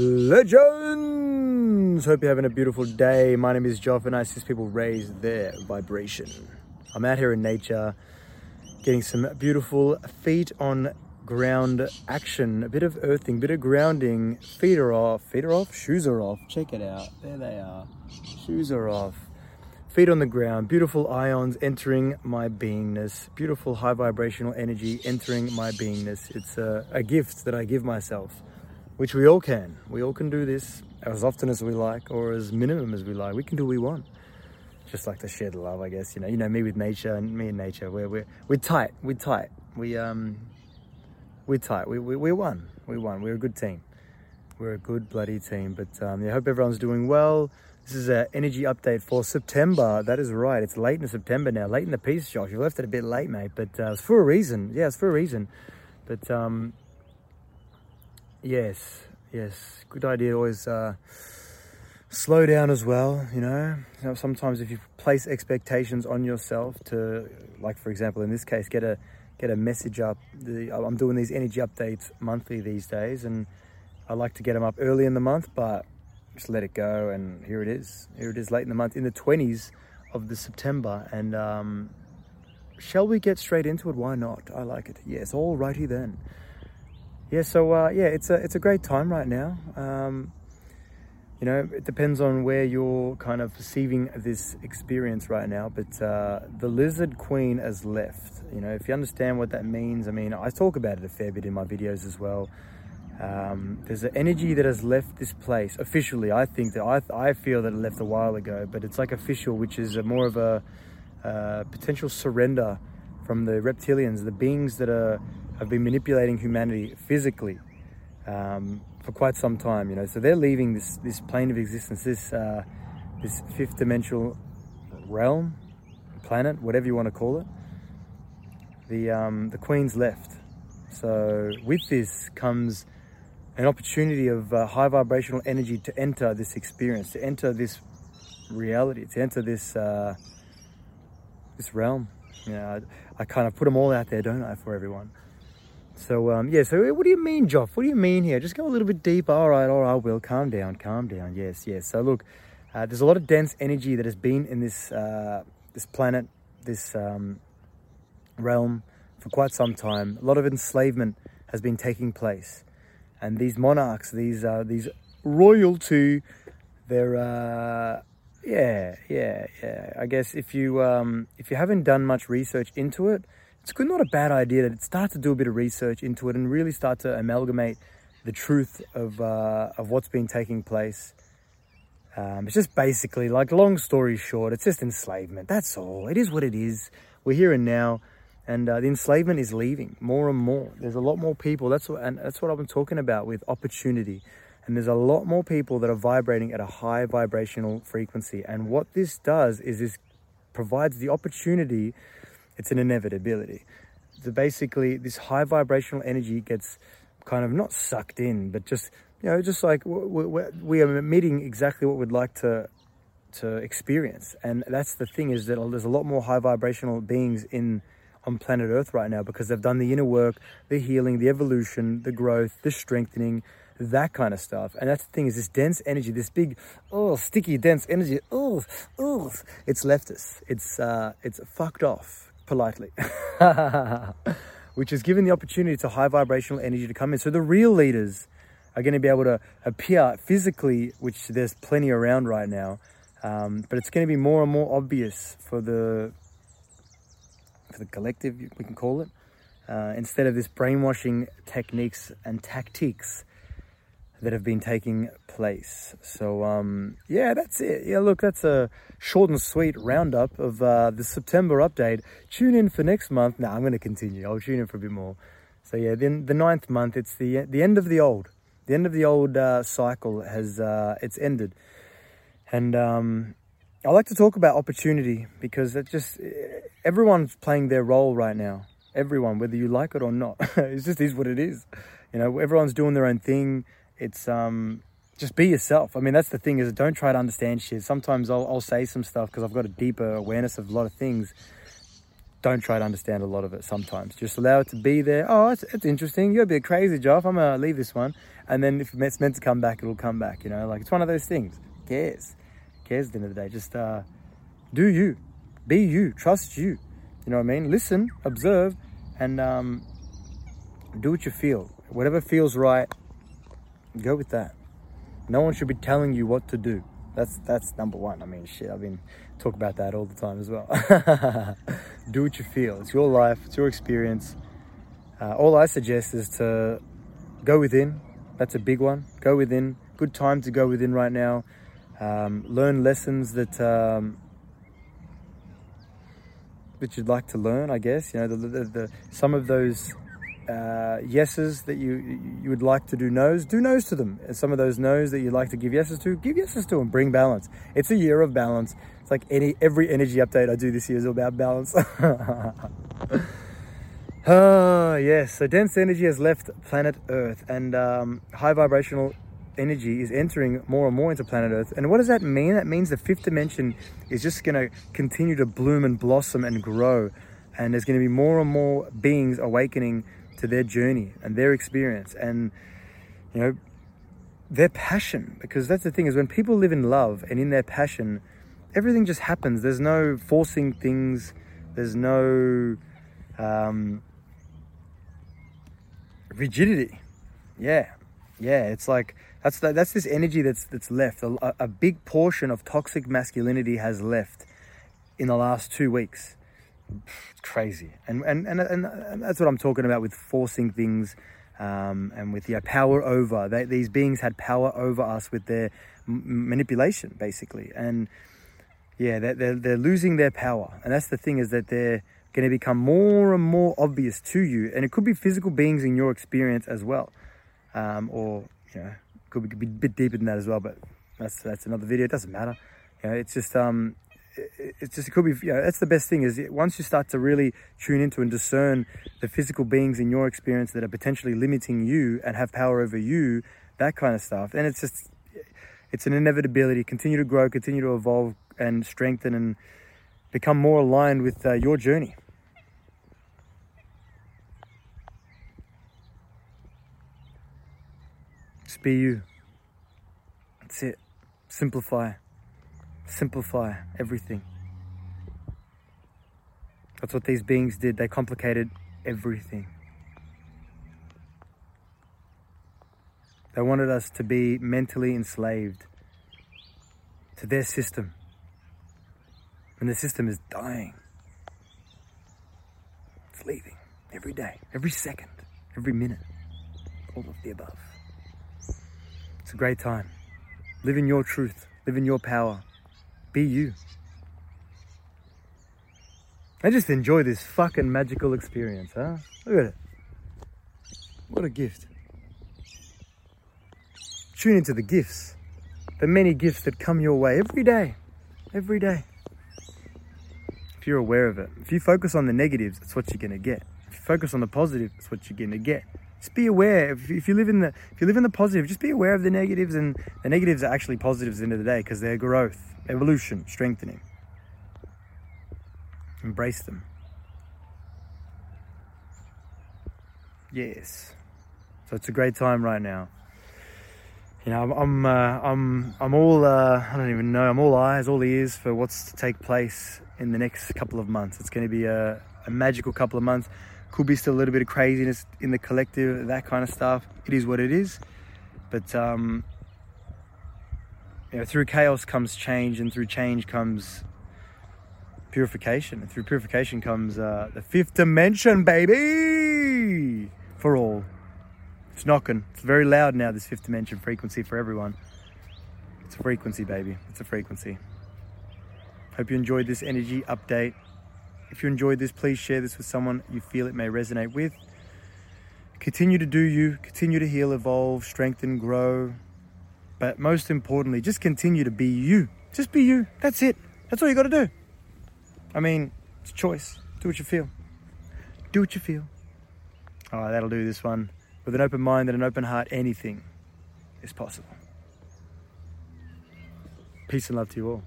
Legends! Hope you're having a beautiful day. My name is Joff and I assist people raise their vibration. I'm out here in nature getting some beautiful feet on ground action, a bit of earthing, a bit of grounding. Feet are off, feet are off, shoes are off. Check it out. There they are. Shoes are off. Feet on the ground, beautiful ions entering my beingness, beautiful high vibrational energy entering my beingness. It's a, a gift that I give myself which we all can. We all can do this as often as we like or as minimum as we like. We can do what we want. Just like to share the love, I guess. You know, you know me with nature and me and nature. We're we're we're tight. We're tight. We um we're tight. We we we won. We won. We're a good team. We're a good bloody team. But um, yeah, I hope everyone's doing well. This is an energy update for September. That is right. It's late in September now. Late in the piece, Joff. You left it a bit late, mate. But uh, it's for a reason. Yeah, it's for a reason. But um, yes, yes, good idea to always uh, slow down as well. You know? sometimes if you place expectations on yourself to, like for example, in this case, get a get a message up. The, I'm doing these energy updates monthly these days, and I like to get them up early in the month, but just let it go. And here it is. Here it is, late in the month, in the 20s of the September, and. Um, shall we get straight into it? Why not? I like it. Yes, alrighty then yeah, so uh, yeah, it's a it's a great time right now. Um, you know, it depends on where you're kind of perceiving this experience right now. But uh, the lizard queen has left. You know, if you understand what that means, I mean, I talk about it a fair bit in my videos as well. Um, there's an energy that has left this place officially. I think that I, I feel that it left a while ago, but it's like official, which is more of a uh, potential surrender from the reptilians, the beings that are have been manipulating humanity physically um, for quite some time. You know, so they're leaving this this plane of existence, this uh, this fifth dimensional realm, planet, whatever you want to call it. The um, the Queen's left. So with this comes an opportunity of uh, high vibrational energy to enter this experience, to enter this reality, to enter this uh, this realm. You know, I, I kind of put them all out there, don't I, for everyone. So um, yeah, so what do you mean, Joff? What do you mean here? Just go a little bit deeper. All right, all right, Will. Calm down, calm down. Yes, yes. So look, uh, there's a lot of dense energy that has been in this uh, this planet, this um, realm for quite some time. A lot of enslavement has been taking place, and these monarchs, these uh, these royalty, they're uh, yeah, yeah, yeah. I guess if you um, if you haven't done much research into it it's good, not a bad idea to start to do a bit of research into it and really start to amalgamate the truth of, uh, of what's been taking place. Um, it's just basically, like, long story short, it's just enslavement. That's all. It is what it is. We're here and now, and uh, the enslavement is leaving more and more. There's a lot more people. That's what, and that's what I've been talking about with opportunity. And there's a lot more people that are vibrating at a high vibrational frequency. And what this does is this provides the opportunity it's an inevitability. So basically, this high vibrational energy gets kind of not sucked in, but just you know, just like we are emitting exactly what we'd like to to experience. And that's the thing is that there's a lot more high vibrational beings in on planet Earth right now because they've done the inner work, the healing, the evolution, the growth, the strengthening, that kind of stuff. And that's the thing is this dense energy, this big, oh, sticky, dense energy, oh, oh, it's left us. It's uh, it's fucked off politely, which is given the opportunity to high vibrational energy to come in. So the real leaders are going to be able to appear physically, which there's plenty around right now. Um, but it's going to be more and more obvious for the for the collective, we can call it, uh, instead of this brainwashing techniques and tactics that have been taking place. So, um, yeah, that's it. Yeah, look, that's a short and sweet roundup of uh, the September update. Tune in for next month. Now, I'm going to continue. I'll tune in for a bit more. So, yeah, then the ninth month, it's the the end of the old. The end of the old uh, cycle has uh, it's ended, and um, I like to talk about opportunity because it just everyone's playing their role right now. Everyone, whether you like it or not, it just is what it is. You know, everyone's doing their own thing it's um just be yourself. I mean, that's the thing is don't try to understand shit. Sometimes I'll, I'll say some stuff because I've got a deeper awareness of a lot of things. don't try to understand a lot of it sometimes. Just allow it to be there. Oh, it's, it's interesting. You're a bit crazy, Joff. I'm going to leave this one. And then if it's meant to come back, it'll come back. You know, like it's one of those things. Who cares? Who cares at the end of the day? Just uh, do you. Be you. Trust you. You know what I mean? Listen, observe, and um, do what you feel. Whatever feels right, go with that. No one should be telling you what to do. That's that's number one. I mean, shit. I've been talk about that all the time as well. do what you feel. It's your life. It's your experience. Uh, all I suggest is to go within. That's a big one. Go within. Good time to go within right now. Um, learn lessons that um, that you'd like to learn. I guess you know the, the, the some of those uh, yeses that you you would like to do no's, do no's to them. And some of those no's that you'd like to give yeses to, give yeses to them. Bring balance. It's a year of balance. It's like any every energy update I do this year is about balance. Ah, yes. So dense energy has left planet Earth, and um, high vibrational energy is entering more and more into planet Earth. And what does that mean? That means the fifth dimension is just going to continue to bloom and blossom and grow. And there's going to be more and more beings awakening to their journey and their experience and, you know, their passion. Because that's the thing is when people live in love and in their passion, everything just happens. There's no forcing things. There's no um, rigidity. Yeah, yeah. It's like that's the, that's this energy that's that's left. A, a big portion of toxic masculinity has left in the last two weeks. It's crazy, and and and, and, that's what I'm talking about with forcing things. Um, and with yeah, power over. They, these beings had power over us with their m- manipulation basically. And yeah they're, they're, losing their power. And that's the thing is that they're going to become more and more obvious to you. And it could be physical beings in your experience as well. Um, or you know could be, could be, a bit deeper than that as well but that's that's another video. It doesn't matter. You know it's just um it's just it could be you know that's the best thing is once you start to really tune into and discern the physical beings in your experience that are potentially limiting you and have power over you that kind of stuff and it's just it's an inevitability continue to grow continue to evolve and strengthen and become more aligned with uh, your journey. Just be you. That's it. Simplify simplify everything. That's what these beings did. They complicated everything. They wanted us to be mentally enslaved to their system. And the system is dying. It's leaving every day, every second, every minute. All of the above. It's a great time. Live in your truth, live in your power. Be you. I just enjoy this fucking magical experience, huh? Look at it. What a gift. Tune into the gifts, the many gifts that come your way every day, every day. If you're aware of it, if you focus on the negatives, that's what you're gonna get. If you focus on the positive, that's what you're gonna get. Just be aware. If, if you live in the if you live in the positive, just be aware of the negatives, and the negatives are actually positives at the end of the day because they're growth evolution, strengthening. Embrace them. Yes. So it's a great time right now. You know, I'm, I'm, uh, I'm, I'm all, uh, I don't even know, I'm all eyes, all ears for what's to take place in the next couple of months. It's going to be a, a magical couple of months. Could be still a little bit of craziness in the collective, that kind of stuff. It is what it is. But um, you know, through chaos comes change, and through change comes purification. And through purification comes uh, the fifth dimension, baby, for all. It's knocking. It's very loud now, this fifth dimension frequency for everyone. It's a frequency, baby. It's a frequency. Hope you enjoyed this energy update. If you enjoyed this, please share this with someone you feel it may resonate with. Continue to do you, continue to heal, evolve, strengthen, grow, but most importantly, just continue to be you. Just be you. That's it. That's all you got to do. I mean, it's a choice. Do what you feel. Do what you feel. All right, that'll do this one. With an open mind and an open heart, anything is possible. Peace and love to you all.